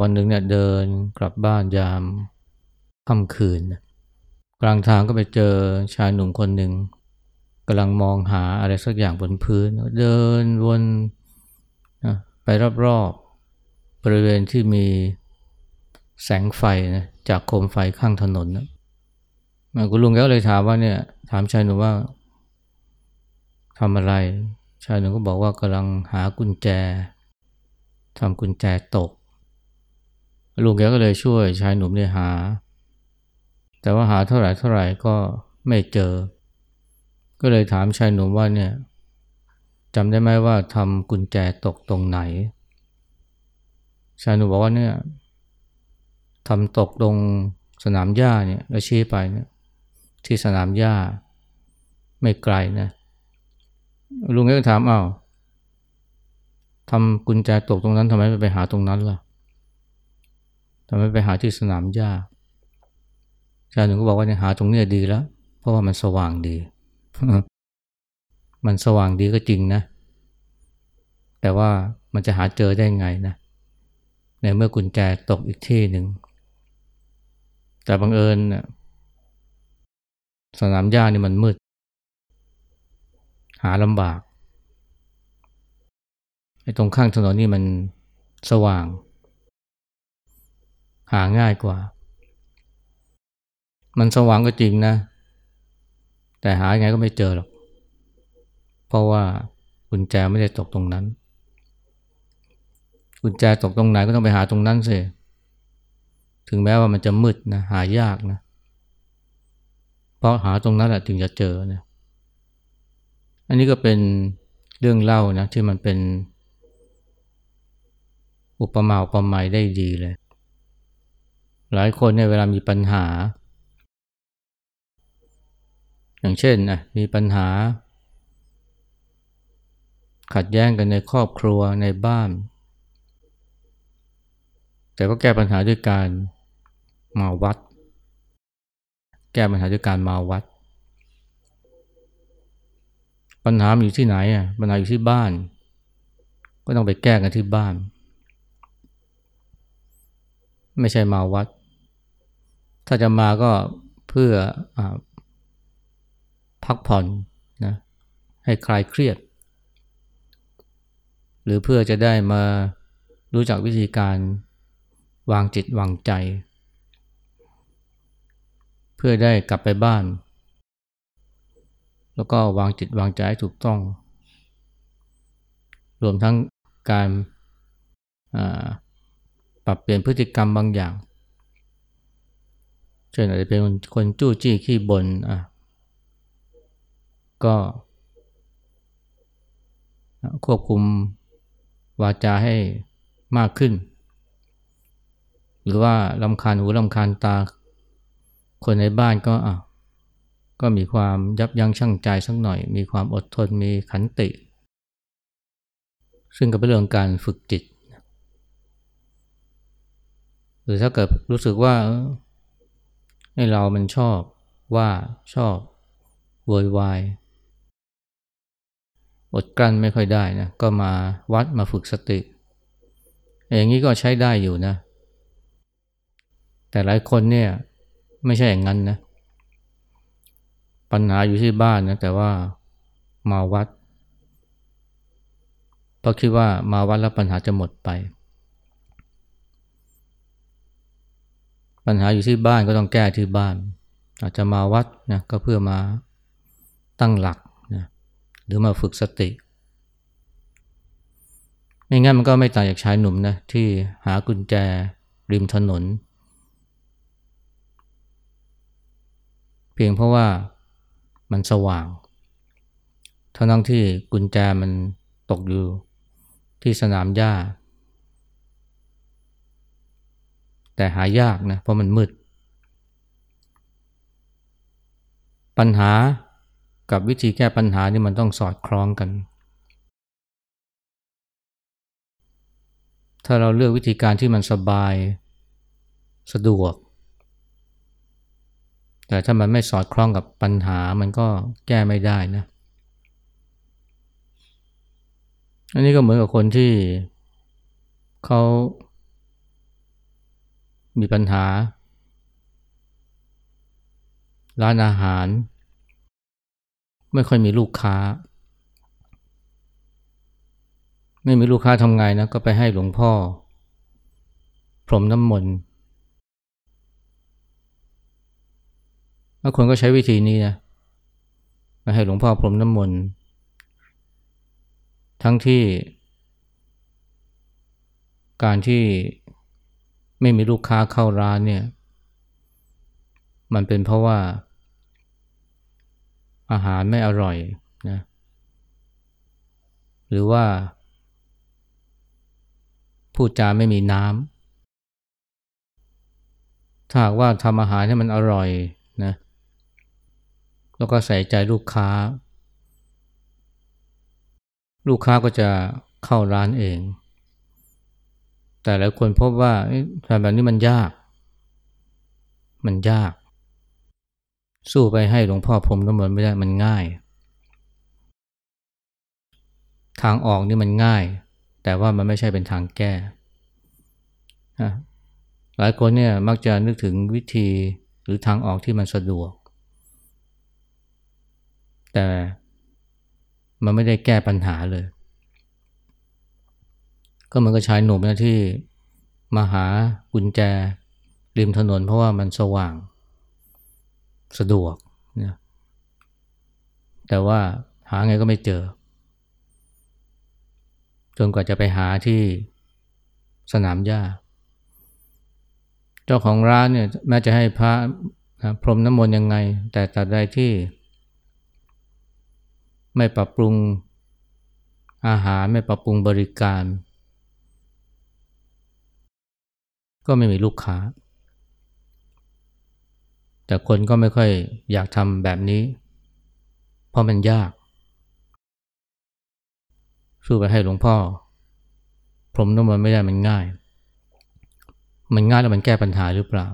วันหนึ่งเนี่ยเดินกลับบ้านยามค่ำคืน กลางทางก็ไปเจอชายหนุ่มคนหนึ่งกำลังมองหาอะไรสักอย่างบนพื้น เดินวนไปรอบๆบริเวณที่มีแสงไฟนะจากโคมไฟข้างถนนนะคุณลุงแกก็เลยถามว่าเนี่ย ถามชายหนุ่มว่าทำอะไร ชายหนุ่มก็บอกว่ากำลังหากุญแจทำกุญแจตก ลุงแกก็เลยช่วยชายหนุ่มเนี่ยหา แต่ว่าหาเท่าไหร่เท่าไหร่ก็ไม่เจอ ก็เลยถามชายหนุ่มว่าเนี่ยจำได้ไหมว่าทำกุญแจตกตรงไหน ชายหนุ่มบอกว่าเนี่ยทำตกตรงสนามหญ้าเนี่ยแล้วชี้ไปเนี่ยที่สนามหญ้าไม่ไกลนะ ลุงก็ถามอ้าวทำกุญแจตกตรงนั้นทำไมไม่ไปหาตรงนั้นล่ะ ทำไมไปหาที่สนามหญ้าชายหนุ่มก็บอกว่าเนี่ยหาตรงนี้ดีแล้ว เพราะว่ามันสว่างดี มันสว่างดีก็จริงนะ แต่ว่ามันจะหาเจอได้ไงนะในเมื่อกุญแจตกอีกที่หนึ่ง แต่บังเอิญสนามหญ้านี่มันมืด หาลำบากไอ้ตรงข้างถนนนี่มันสว่าง หาง่ายกว่า มันสว่างก็จริงนะ แต่หาไงก็ไม่เจอหรอก เพราะว่ากุญแจไม่ได้ตกตรงนั้น กุญแจตกตรงไหนก็ต้องไปหาตรงนั้นสิ ถึงแม้ว่ามันจะมืดนะหายากนะ เพราะหาตรงนั้นแหละถึงจะเจอนะ อันนี้ก็เป็นเรื่องเล่านะที่มันเป็นอุปมาอุปไมยได้ดีเลย หลายคนเนี่ยเวลามีปัญหา อย่างเช่นนะมีปัญหา ขัดแย้งกันในครอบครัวในบ้าน แต่ก็แก้ปัญหาด้วยการมาวัด แก้ปัญหาด้วยการมาวัด ปัญหาอยู่ที่ไหนอะปัญหาอยู่ที่บ้าน ก็ต้องไปแก้กันที่บ้าน ไม่ใช่มาวัด ถ้าจะมาก็เพื่ออพักผ่อนนะให้คลายเครียด หรือเพื่อจะได้มารู้จักวิธีการวางจิตวางใจ เพื่อได้กลับไปบ้าน แล้วก็วางจิตวางใจให้ถูกต้อง รวมทั้งการปรับเปลี่ยนพฤติกรรมบางอย่าง เช่นอาจจะเป็นคนจู้จี้ขี้บน่นอะก็ ควบคุมวาจาให้มากขึ้น หรือว่าลำคาญหูลำคาญตา คนในบ้านก็อะก็มีความยับยั้งชั่งใจสักหน่อย มีความอดทนมีขันติ ซึ่งก็เป็นเรื่องการฝึกจิต หรือถ้าเกิดรู้สึกว่า ให้เรามันชอบว่าชอบโวยวายอดกลั้นไม่ค่อยได้นะก็มาวัดมาฝึกสติ อย่างนี้ก็ใช้ได้อยู่นะ แต่หลายคนเนี่ยไม่ใช่อย่างนั้นนะ ปัญหาอยู่ที่บ้านนะแต่ว่ามาวัดเพราะคิดว่ามาวัดแล้วปัญหาจะหมดไป ปัญหาอยู่ที่บ้านก็ต้องแก้ที่บ้าน อาจจะมาวัดนะก็เพื่อมาตั้งหลักนะหรือมาฝึกสติ ไม่งั้นมันก็ไม่ต่างจากชายหนุ่มนะที่หากุญแจริมถนน เพียงเพราะว่ามันสว่างทั้งที่กุญแจมันตกอยู่ที่สนามหญ้า แต่หายากนะเพราะมันมืด ปัญหากับวิธีแก้ปัญหานี่มันต้องสอดคล้องกัน ถ้าเราเลือกวิธีการที่มันสบายสะดวก แต่ถ้ามันไม่สอดคล้องกับปัญหามันก็แก้ไม่ได้นะอันนี้ก็เหมือนกับคนที่เขา มีปัญหา ร้านอาหาร ไม่ค่อยมีลูกค้า ไม่มีลูกค้าทำไงนะ ก็ไปให้หลวงพ่อ พรมน้ำมนต์บางคนก็ใช้วิธีนี้นะไปให้หลวงพ่อพรมน้ำมนต์ทั้งที่การที่ ไม่มีลูกค้าเข้าร้านเนี่ย มันเป็นเพราะว่า อาหารไม่อร่อยนะหรือว่าพูดจาไม่มีน้ำถ้าหากว่าทำอาหารให้มันอร่อยนะแล้วก็ใส่ใจลูกค้า ลูกค้าก็จะเข้าร้านเอง แต่หลายคนพบว่าทำแบบนี้มันยาก มันยาก สู้ไปให้หลวงพ่อพรมน้ำมนต์ไม่ได้มันง่าย ทางออกนี่มันง่าย แต่ว่ามันไม่ใช่เป็นทางแก้ หลายคนเนี่ยมักจะนึกถึงวิธีหรือทางออกที่มันสะดวก แต่มันไม่ได้แก้ปัญหาเลย ก็เหมือนกับชายหนุ่มนะที่มาหากุญแจริมถนนเพราะว่ามันสว่างสะดวกนะแต่ว่าหาไงก็ไม่เจอ จนกว่าจะไปหาที่สนามหญ้า เจ้าของร้านเนี่ยแม้จะให้พระนะพรมน้ำมนต์ยังไง แต่ตัดใดที่ ไม่ปรับปรุงอาหารไม่ปรับปรุงบริการ ก็ไม่มีลูกค้า แต่คนก็ไม่ค่อยอยากทำแบบนี้ เพราะมันยาก สู้ไปให้หลวงพ่อพรมน้ำมันไม่ได้มันง่าย มันง่ายแล้วมันแก้ปัญหาหรือเปล่า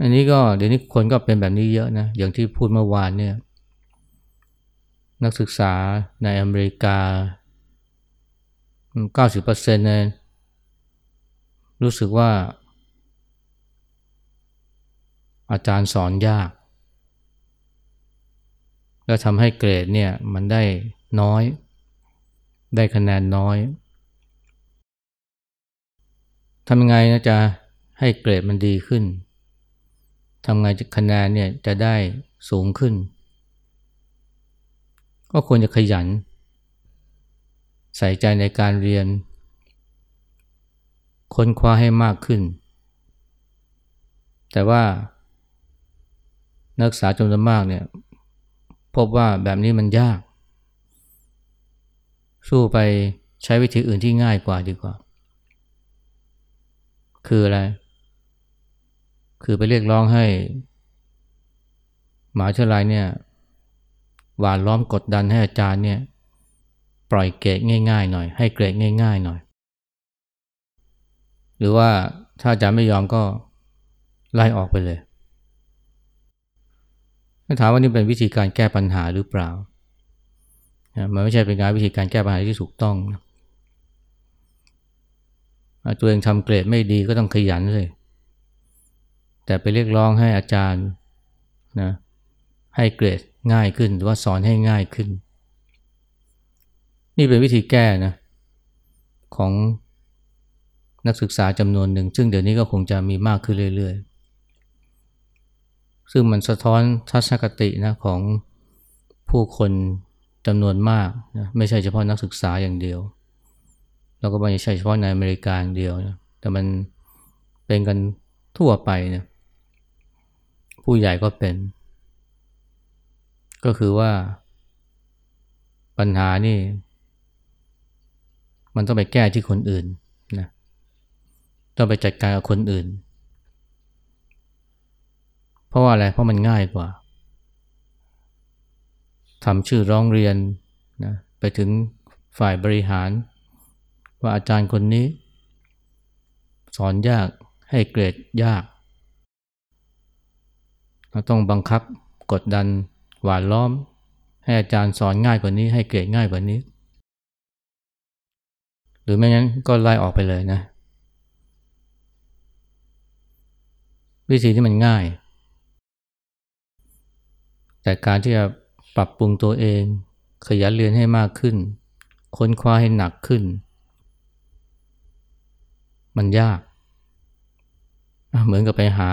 อันนี้ก็เดี๋ยวนี้คนก็เป็นแบบนี้เยอะนะ อย่างที่พูดเมื่อวานเนี่ย นักศึกษาในอเมริกา 90%เนี่ย รู้สึกว่า อาจารย์สอนยาก แล้วทำให้เกรดเนี่ยมันได้น้อย ได้คะแนนน้อยทำยังไงนะจะให้เกรดมันดีขึ้นทำไงคะแนนเนี่ยจะได้สูงขึ้น ก็ควรจะขยัน ใส่ใจในการเรียน ค้นคว้าให้มากขึ้น แต่ว่า นักศึกษาจำนวนมากเนี่ยพบว่าแบบนี้มันยาก สู้ไปใช้วิธีอื่นที่ง่ายกว่าดีกว่า คืออะไร คือไปเรียกร้องให้หมาเชลัยเนี่ยหวานล้อมกดดันให้อาจารย์เนี่ยปล่อยเกรดง่าย ๆ หน่อย ให้เกรดง่าย ๆ หน่อย รือว่าถ้าอาจารย์ไม่ยอมก็ไล่ออกไปเลยถ้าถามว่านี่เป็นวิธีการแก้ปัญหาหรือเปล่า มันไม่ใช่เป็นการวิธีการแก้ปัญหาที่ถูกต้อง ตัวเองทำเกรดไม่ดีก็ต้องขยันเลย แต่ไปเรียกร้องให้อาจารย์นะให้เกรดง่ายขึ้นหรือว่าสอนให้ง่ายขึ้น นี่เป็นวิธีแก้นะของ นักศึกษาจำนวนหนึ่ง ซึ่งเดี๋ยวนี้ก็คงจะมีมากขึ้นเรื่อยๆ ซึ่งมันสะท้อนทัศนคตินะของผู้คนจำนวนมากนะไม่ใช่เฉพาะนักศึกษาอย่างเดียว แล้วก็ไม่ใช่เฉพาะในอเมริกาอย่างเดียวนะแต่มันเป็นกันทั่วไปนะผู้ใหญ่ก็เป็น ก็คือว่าปัญหานี่ มันต้องไปแก้ที่คนอื่น ต้องไปจัดการกับคนอื่น เพราะว่าอะไร เพราะมันง่ายกว่าทำชื่อร้องเรียนนะไปถึงฝ่ายบริหาร ว่าอาจารย์คนนี้ สอนยากให้เกรดยาก เราต้องบังคับกดดันหวานล้อม ให้อาจารย์สอนง่ายกว่านี้ ให้เกรดง่ายกว่านี้ หรือไม่งั้นก็ไล่ออกไปเลยนะ วิธีที่มันง่าย แต่การที่จะปรับปรุงตัวเอง ขยันเรียนให้มากขึ้น ค้นคว้าให้หนักขึ้น มันยาก เหมือนกับไปหา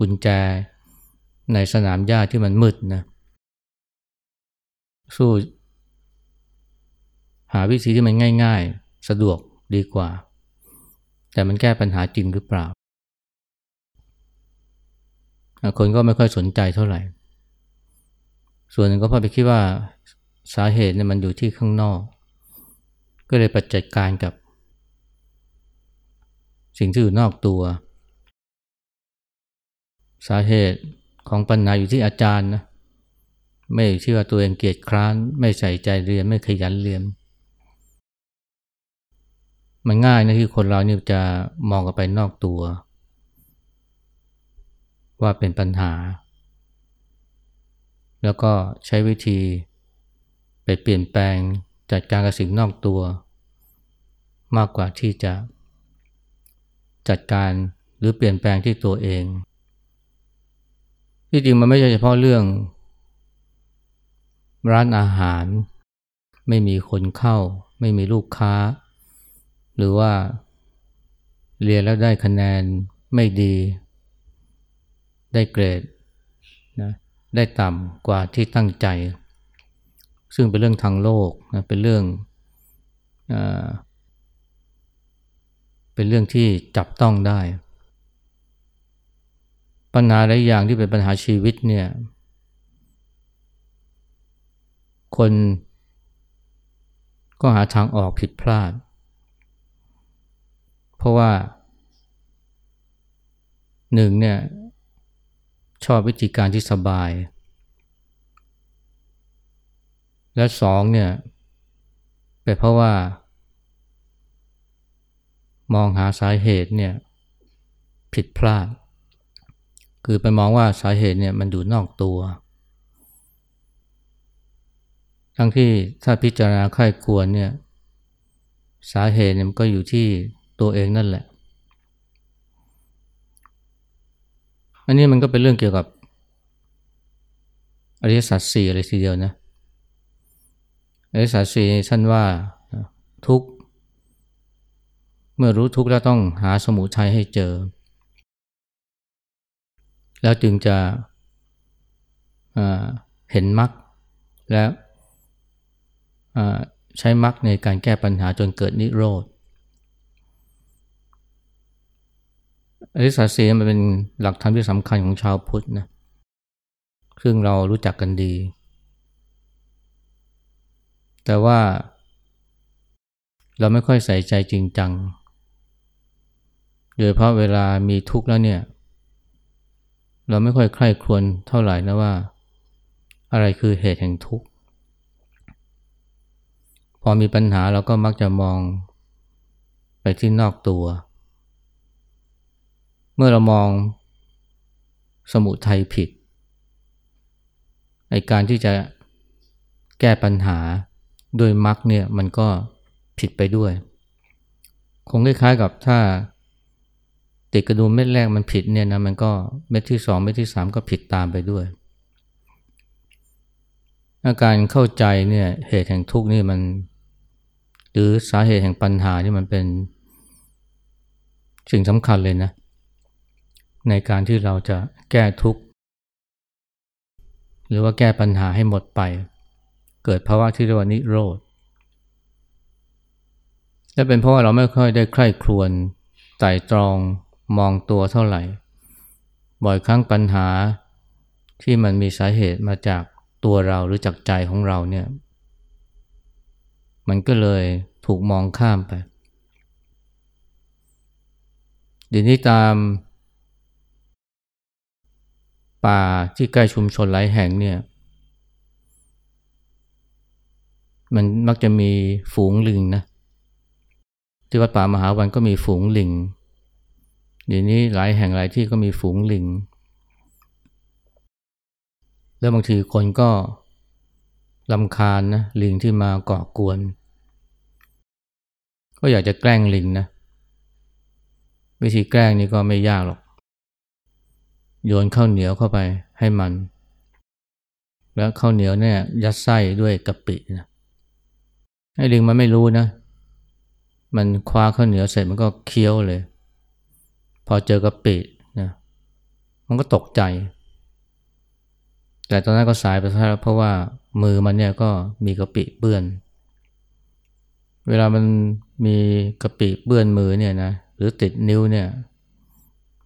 กุญแจในสนามหญ้าที่มันมืดนะสู้ หาวิธีที่มันง่าย ๆ สะดวกดีกว่า แต่มันแก้ปัญหาจริงหรือเปล่า คนก็ไม่ค่อยสนใจเท่าไหร่ ส่วนหนึ่งก็เพราะไปคิดว่าสาเหตุเนี่ยมันอยู่ที่ข้างนอก ก็เลยปจัดการกับ สิ่งที่อยู่นอกตัว สาเหตุของปัญหาอยู่ที่อาจารย์นะไม่เชื่อตัวเองเกียจคร้าน ไม่ใส่ใจเรียนไม่ขยันเรียน มันง่ายนะที่คนเรานี่จะมองกันไปนอกตัว ว่าเป็นปัญหา แล้วก็ใช้วิธีไปเปลี่ยนแปลงจัดการกับสิ่งนอกตัว มากกว่าที่จะ จัดการหรือเปลี่ยนแปลงที่ตัวเอง ที่จริงมันไม่ใช่เฉพาะเรื่อง ร้านอาหาร ไม่มีคนเข้า ไม่มีลูกค้า หรือว่าเรียนแล้วได้คะแนนไม่ดี ได้เกรดนะได้ต่ำกว่าที่ตั้งใจ ซึ่งเป็นเรื่องทางโลกนะเป็นเรื่องอเป็นเรื่องที่จับต้องได้ ปัญหาหลายอย่างที่เป็นปัญหาชีวิตเนี่ยคนก็หาทางออกผิดพลาด เพราะว่าหนึ่งเนี่ย ชอบวิธีการที่สบาย และสองเนี่ยเป็นเพราะว่า มองหาสาเหตุเนี่ยผิดพลาด คือไปมองว่าสาเหตุเนี่ยมันอยู่นอกตัว ทั้งที่ถ้าพิจารณาค่ายควรเนี่ยสาเหตุเนี่ยมันก็อยู่ที่ตัวเองนั่นแหละ อันนี้มันก็เป็นเรื่องเกี่ยวกับอริยสัจสี่อะไรทีเดียวนะอริยสัจสี่ท่านว่าทุกเมื่อรู้ทุกแล้วต้องหาสมุทัยให้เจอ แล้วจึงจะเห็นมรรคและใช้มรรคในการแก้ปัญหาจนเกิดนิโรธ อริสัสีมันเป็นหลักธรรมที่สำคัญของชาวพุทธนะซึ่งเรารู้จักกันดี แต่ว่า เราไม่ค่อยใส่ใจจริงจัง โดยเพราะเวลามีทุกข์แล้วเนี่ย เราไม่ค่อยใคร่ครวญเท่าไหร่นะว่า อะไรคือเหตุแห่งทุกข์ พอมีปัญหาเราก็มักจะมองไปที่นอกตัวเเมื่อเรามองสมุทัยผิดไอการที่จะแก้ปัญหาด้วยมรรคเนี่ยมันก็ผิดไปด้วย คงคล้ายๆกับถ้าติดกระดุมเม็ดแรกมันผิดเนี่ยนะมันก็เม็ดที่สองเม็ดที่สามก็ผิดตามไปด้วย อาการเข้าใจเนี่ยเหตุแห่งทุกข์นี่มัน หรือสาเหตุแห่งปัญหานี่มันเป็นสิ่งสำคัญเลยนะเในการที่เราจะแก้ทุกข์ หรือว่าแก้ปัญหาให้หมดไป เกิดภาวะที่เรียกว่านิโรธและเป็นเพราะว่าเราไม่ค่อยได้ใคร่ครวญไต่ตรองมองตัวเท่าไหร่ บ่อยครั้งปัญหาที่มันมีสาเหตุมาจากตัวเราหรือจากใจของเราเนี่ยมันก็เลยถูกมองข้ามไปเดี๋ยวนี้ตาม ป่าที่ใกล้ชุมชนหลายแห่งเนี่ยมันมักจะมีฝูงลิงนะที่วัดป่ามหาวันก็มีฝูงลิงเดี๋ยวนี้หลายแห่งหลายที่ก็มีฝูงลิง แล้วบางทีคนก็ลำคาญนะลิงที่มาเกาะกวน ก็อยากจะแกล้งลิงนะวิธีแกล้งนี่ก็ไม่ยากหรอก โยนข้าวเหนียวเข้าไปให้มัน แล้วข้าวเหนียวเนี่ยยัดไส้ด้วยกะปินะไอ้ลิงมันไม่รู้นะ มันคว้าข้าวเหนียวเสร็จมันก็เคี้ยวเลย พอเจอกะปินะมันก็ตกใจ แต่ตอนนั้นก็สายไปแล้วเพราะว่ามือมันเนี่ยก็มีกะปิเปื้อน เวลามันมีกะปิเปื้อนมือเนี่ยนะหรือติดนิ้วเนี่ย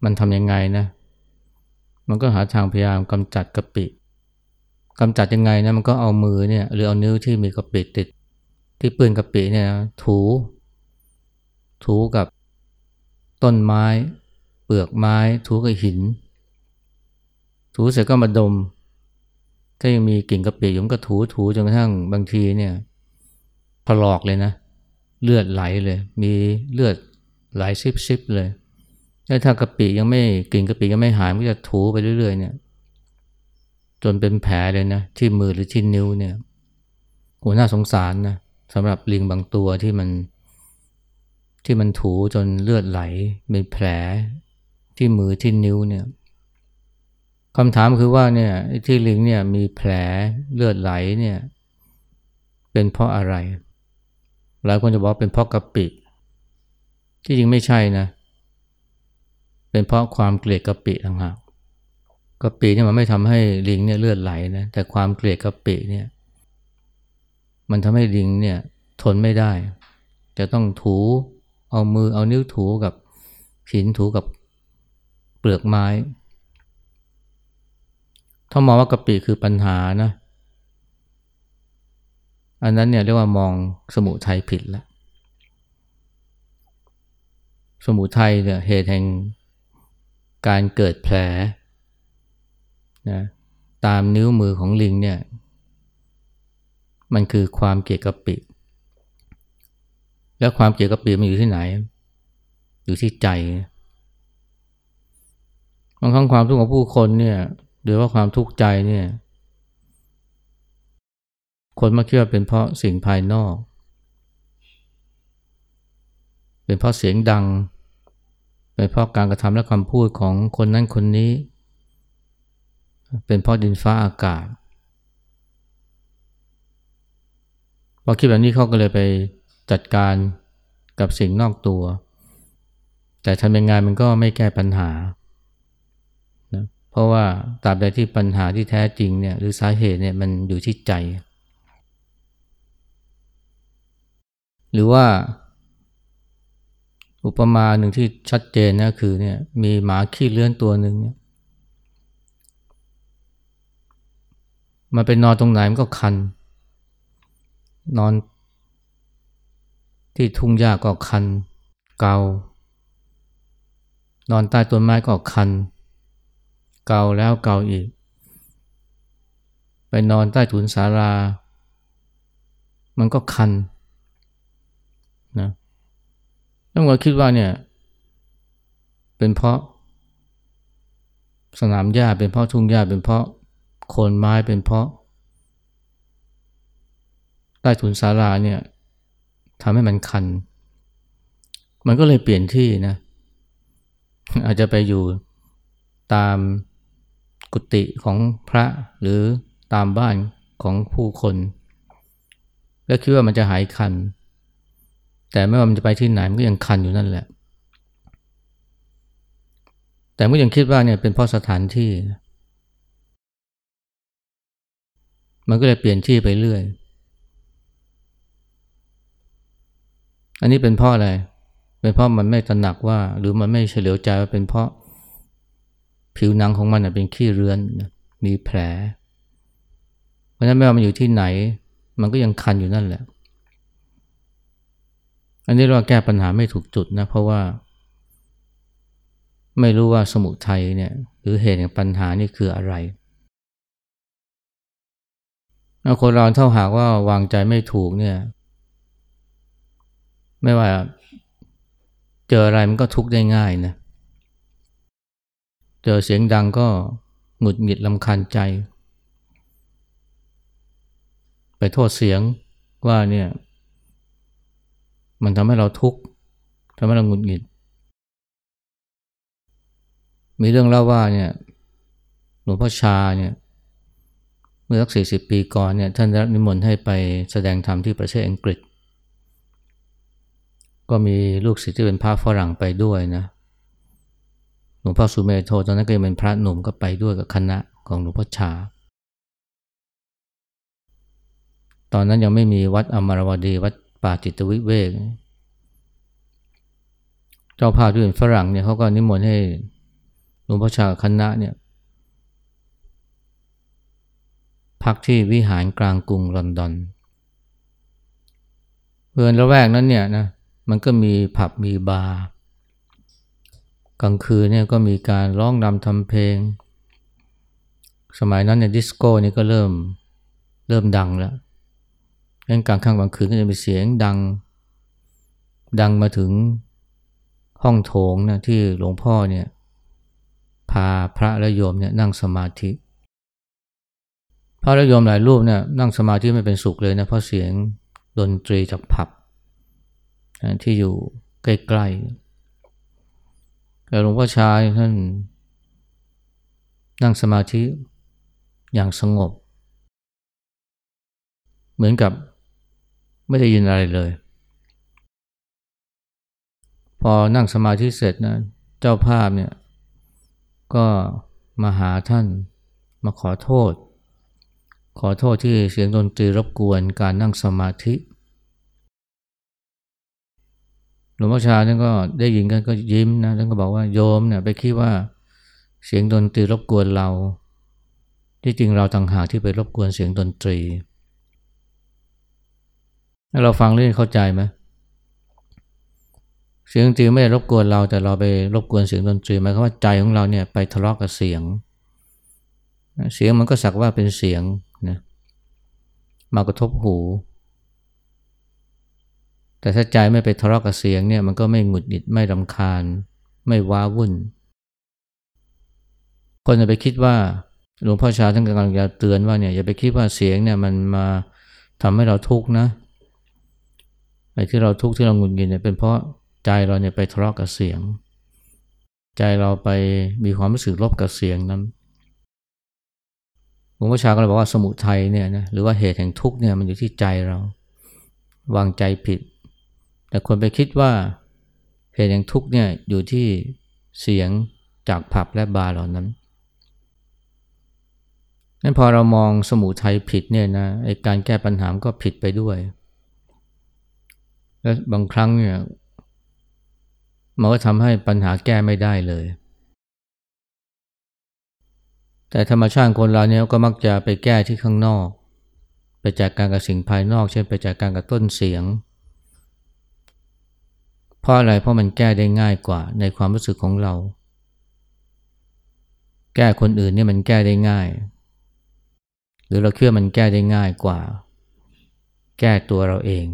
มันทำยังไงนะ มันก็หาทางพยายามกำจัดกะปิกำจัดยังไงนะมันก็เอามือเนี่ยหรือเอานิ้วที่มีกะปิติด ที่เปื้อนกะปิเนี่ยถู ถูกับต้นไม้ เปลือกไม้ ถูกับหิน ถูเสร็จก็มาดม ถ้ายังมีกลิ่นกะปิอยู่มันก็ถูถูจนกระทั่งบางทีเนี่ยถลอกเลยนะ เลือดไหลเลย มีเลือดไหลซิบซิบเลย แล้วถ้ากะปิยังไม่กลิ่นกะปิยังไม่หายมันก็จะถูไปเรื่อยๆเนี่ย จนเป็นแผลเลยนะ ที่มือหรือที่นิ้วเนี่ยโหน่าสงสารนะสำหรับลิงบางตัวที่มัน ที่มันถูจนเลือดไหลเป็นแผลที่มือที่นิ้วเนี่ยคำถามคือว่าเนี่ยที่ลิงเนี่ยมีแผลเลือดไหลเนี่ย เป็นเพราะอะไร หลายคนจะบอกเป็นเพราะกะปิ ที่จริงไม่ใช่นะเป็นเพราะความเกลียดกะปิต่างหากกะปิเนี่ยมันไม่ทำให้ลิงเนี่ยเลือดไหลนะแต่ความเกลียดกะปิเนี่ย มันทำให้ลิงเนี่ยทนไม่ได้ จะต้องถูเอามือเอานิ้วถูกับหินถูกับเปลือกไม้ ถ้ามองว่ากะปิคือปัญหานะอันนั้นเนี่ยเรียกว่ามองสมุทัยผิดแล้วสมุทัยเนี่ยเหตุแห่ง การเกิดแผลนะตามนิ้วมือของลิงเนี่ย มันคือความเกลียดกะปิ แล้วความเกลียดกะปิมันอยู่ที่ไหน อยู่ที่ใจบางครั้งความทุกข์ของผู้คนเนี่ยหรือว่าความทุกข์ใจเนี่ย คนมาคิดว่าเป็นเพราะสิ่งภายนอก เป็นเพราะเสียงดัง เป็นเพราะการกระทำและคำพูดของคนนั้นคนนี้ เป็นเพราะดินฟ้าอากาศพอคิดแบบนี้เขาก็เลยไปจัดการกับสิ่งนอกตัว แต่ทำยังไงมันก็ไม่แก้ปัญหาเพราะว่าตราบใดที่ปัญหาที่แท้จริงเนี่ยหรือสาเหตุเนี่ยมันอยู่ที่ใจ หรือว่า อุปมาหนึ่งที่ชัดเจนนะคือเนี่ยมีหมาขี้เลื่อนตัวหนึ่งเนี่ยมันไปนอนตรงไหนมันก็คัน นอนที่ทุ่งหญ้าก็คัน เกานอนใต้ต้นไม้ก็คัน เกาแล้วเกาอีก ไปนอนใต้ถุนศาลา มันก็คันนะ ต้องเราคิดว่าเนี่ย เป็นเพราะ สนามหญ้าเป็นเพราะทุ่งหญ้าเป็นเพราะโคนไม้เป็นเพราะ ใต้ถุนศาลาเนี่ยทำให้มันคัน มันก็เลยเปลี่ยนที่นะ อาจจะไปอยู่ตามกุฏิของพระหรือตามบ้านของผู้คน แล้วคิดว่ามันจะหายคัน แต่ไม่ว่ามันจะไปที่ไหนมันก็ยังคันอยู่นั่นแหละ แต่เมื่อยังคิดว่าเนี่ยเป็นเพราะสถานที่ มันก็เลยเปลี่ยนที่ไปเรื่อย อันนี้เป็นเพราะอะไร เป็นเพราะมันไม่ตระหนักว่า หรือมันไม่เฉลียวใจว่าเป็นเพราะผิวหนังของมันเป็นขี้เรือน มีแผล เพราะฉะนั้นไม่ว่ามันอยู่ที่ไหน มันก็ยังคันอยู่นั่นแหละ อันนี้เราแก้ปัญหาไม่ถูกจุดนะเพราะว่า ไม่รู้ว่าสมุทัยเนี่ยหรือเหตุแห่งปัญหานี่คืออะไรคนเราเท่าหากว่าวางใจไม่ถูกเนี่ย ไม่ว่าเจออะไรมันก็ทุกข์ได้ง่ายนะเจอเสียงดังก็หงุดหงิดลำคาญใจ ไปโทษเสียงว่าเนี่ย มันทำให้เราทุกข์ทำให้เราหงุดหงิด มีเรื่องเล่าว่าเนี่ยหลวงพ่อชาเนี่ยเมื่อสักสี่สิบปีก่อนเนี่ยท่านนิมนต์ให้ไปแสดงธรรมที่ประเทศอังกฤษ ก็มีลูกศิษย์ที่เป็นพระฝรั่งไปด้วยนะหลวงพ่อสุเมโทตอนนั้นก็ยังเป็นพระหนุ่มก็ไปด้วยกับคณะของหลวงพ่อชา ตอนนั้นยังไม่มีวัดอมรวดีวัด ป่าจิตวิเวก เจ้าภาพที่เป็นฝรั่งเนี่ยเขาก็นิมนต์ให้หลวงพ่อชาคณะเนี่ยพักที่วิหารกลางกรุงลอนดอน เพื่อนละแวกนั้นเนี่ยนะมันก็มีผับมีบาร์กลางคืนเนี่ยก็มีการร้องรำทำเพลง สมัยนั้นเนี่ยดิสโก้นี่ก็เริ่มเริ่มดังแล้ว งั้นกลางค่ำกลางคืนก็จะมีเสียงดัง ดังมาถึงห้องโถงนะที่หลวงพ่อเนี่ยพาพระและโยมเนี่ยนั่งสมาธิ พระและโยมหลายรูปเนี่ยนั่งสมาธิไม่เป็นสุขเลยนะเพราะเสียงดนตรีจากผับที่อยู่ใกล้ๆแต่หลวงพ่อชายท่านนั่งสมาธิอย่างสงบ เหมือนกับ ไม่ได้ยินอะไรเลย พอนั่งสมาธิเสร็จนะเจ้าภาพเนี่ยก็มาหาท่านมาขอโทษ ขอโทษที่เสียงดนตรีรบกวนการนั่งสมาธิหลวงพ่อชาท่านก็ได้ยินกันก็ยิ้มนะท่านก็บอกว่าโยมเนี่ยไปคิดว่าเสียงดนตรีรบกวนเรา ที่จริงเราต่างหากที่ไปรบกวนเสียงดนตรี เราฟังเรื่องเข้าใจไหมเสียงดนตรีไม่ได้รบกวนเราแต่เราไปรบกวนเสียงดนตรีหมายความว่าใจของเราเนี่ยไปทะเลาะกกับเสียง เสียงมันก็สักว่าเป็นเสียงนะมากระทบหู แต่ถ้าใจไม่ไปทะเลาะกับเสียงเนี่ยมันก็ไม่หงุดหงิดไม่รำคาญ ไม่ว้าวุ่น คนจะไปคิดว่าหลวงพ่อชาท่านกำลังจะเตือนว่าเนี่ยอย่าไปคิดว่าเสียงเนี่ยมันมาทำให้เราทุกข์นะ ไอ้ที่เราทุกข์ที่เราหงุดหงิดเนี่ยเป็นเพราะใจเราเนี่ยไปทะเลาะกับเสียง ใจเราไปมีความรู้สึกลบกับเสียงนั้นหลวงพ่อชาก็เลยบอกว่าสมุทัยเนี่ยนะหรือว่าเหตุแห่งทุกข์เนี่ยมันอยู่ที่ใจเราวางใจผิด แต่คนไปคิดว่าเหตุแห่งทุกข์เนี่ยอยู่ที่เสียงจากผับและบาร์เหล่านั้นนั้นพอเรามองสมุทัยผิดเนี่ยนะไอการแก้ปัญหาก็ผิดไปด้วย และบางครั้งเนี่ยมันก็ทำให้ปัญหาแก้ไม่ได้เลย แต่ธรรมชาติคนเราเนี่ยก็มักจะไปแก้ที่ข้างนอก ไปจัดการกับสิ่งภายนอก เช่นไปจัดการกับต้นเสียง เพราะอะไรเพราะมันแก้ได้ง่ายกว่าในความรู้สึกของเรา แก้คนอื่นเนี่ยมันแก้ได้ง่าย หรือเราเชื่อมันแก้ได้ง่ายกว่า แก้ตัวเราเอง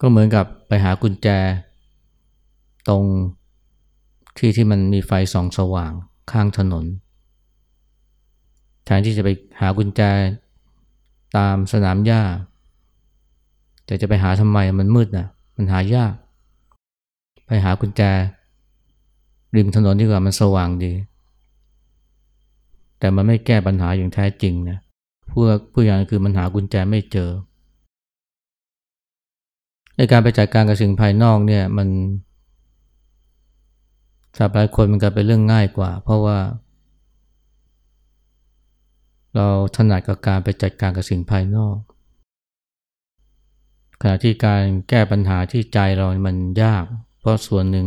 ก็เหมือนกับไปหากุญแจ ตรงที่ที่มันมีไฟส่องสว่างข้างถนน แทนที่จะไปหากุญแจตามสนามหญ้า แต่จะไปหาทำไมมันมืดนะมันหายาก ไปหากุญแจ ริมถนนดีกว่ามันสว่างดี แต่มันไม่แก้ปัญหาอย่างแท้จริงนะผู้ผู้อย่างคือมันหากุญแจไม่เจอ ในการไปจัดการกับสิ่งภายนอกเนี่ยมันสำหรับหลายคนมันก็เป็นเรื่องง่ายกว่า เพราะว่า เราถนัดกับการไปจัดการกับสิ่งภายนอก ขณะที่การแก้ปัญหาที่ใจเรามันยาก เพราะส่วนหนึ่ง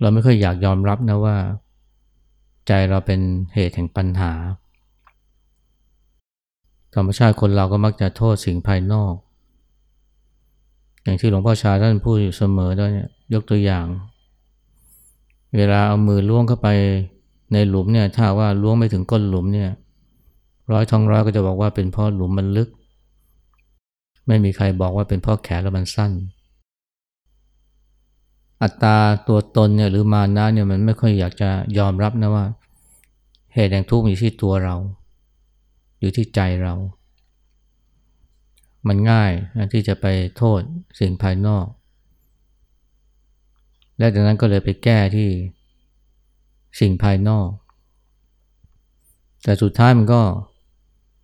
เราไม่ค่อยอยากยอมรับนะว่า ใจเราเป็นเหตุแห่งปัญหาธรรมชาติคนเราก็มักจะโทษสิ่งภายนอก อย่างที่หลวงพ่อชาท่านพูดอยู่เสมอด้วยเนี่ยยกตัวอย่าง เวลาเอามือล้วงเข้าไปในหลุมเนี่ยถ้าว่าล้วงไม่ถึงก้นหลุมเนี่ยร้อยทองร้อยก็จะบอกว่าเป็นเพราะหลุมมันลึก ไม่มีใครบอกว่าเป็นเพราะแขนแล้วมันสั้น อัตราตัวตนเนี่ยหรือมานะเนี่ยมันไม่ค่อยอยากจะยอมรับนะว่า เหตุแห่งทุกข์อยู่ที่ตัวเรา อยู่ที่ใจเรา มันง่ายนะที่จะไปโทษสิ่งภายนอก และจากนั้นก็เลยไปแก้ที่สิ่งภายนอก แต่สุดท้ายมันก็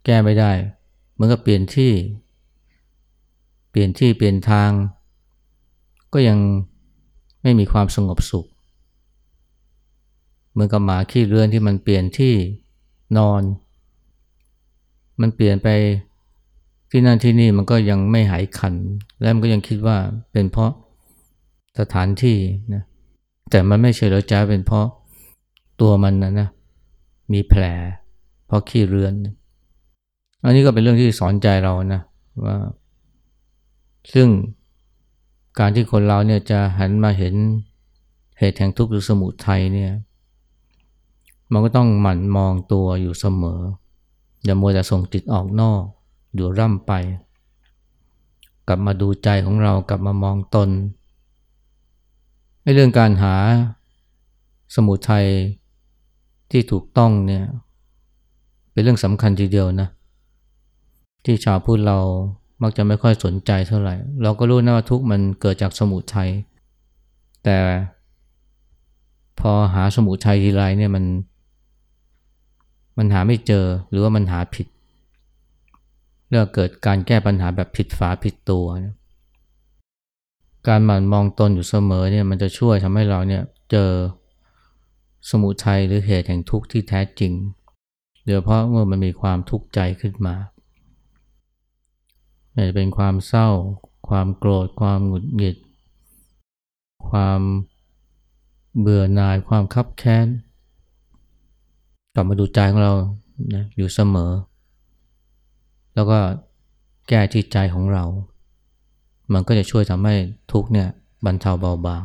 แก้ไม่ได้เหมือนกับเปลี่ยนที่ เปลี่ยนที่เปลี่ยนทาง ก็ยังไม่มีความสงบสุขเหมือนกับหมาขี้เรือนที่มันเปลี่ยนที่นอน มันเปลี่ยนไป ที่นั่นที่นี่มันก็ยังไม่หายขัน และมันก็ยังคิดว่าเป็นเพราะสถานที่นะแต่มันไม่เฉลยจ้าเป็นเพราะตัวมันนะนะมีแผล เพราะขี้เรือน อันนี้ก็เป็นเรื่องที่สอนใจเรานะว่า ซึ่งการที่คนเราเนี่ยจะหันมาเห็นเหตุแห่งทุกข์หรือสมุทัยเนี่ย มันก็ต้องหมั่นมองตัวอยู่เสมอ อย่ามัวแต่ส่งจิตออกนอก อยู่ร่ำไป กลับมาดูใจของเรากลับมามองตนเรื่องการหาสมุทัยที่ถูกต้องเนี่ยเป็นเรื่องสำคัญทีเดียวนะที่ชาวพุทธเรามักจะไม่ค่อยสนใจเท่าไหร่ เราก็รู้นะว่าทุกมันเกิดจากสมุทัยแต่พอหาสมุทัยทีไรเนี่ยมัน มันหาไม่เจอหรือว่ามันหาผิด เรื่องเกิดการแก้ปัญหาแบบผิดฝาผิดตัวนะการหมั่นมองตนอยู่เสมอเนี่ยมันจะช่วยทำให้เราเนี่ยเจอสมุทัยหรือเหตุแห่งทุกข์ที่แท้จริงโดยเพราะเมื่อมันมีความทุกข์ใจขึ้นมาอาจจะเป็นความเศร้า ความโกรธ ความหงุดหงิด ความเบื่อหน่าย ความคับแค้น กลับมาดูใจของเรานะอยู่เสมอ แล้วก็แก้ที่ใจของเรา มันก็จะช่วยทำให้ทุกเนี่ยบรรเทาเบาบาง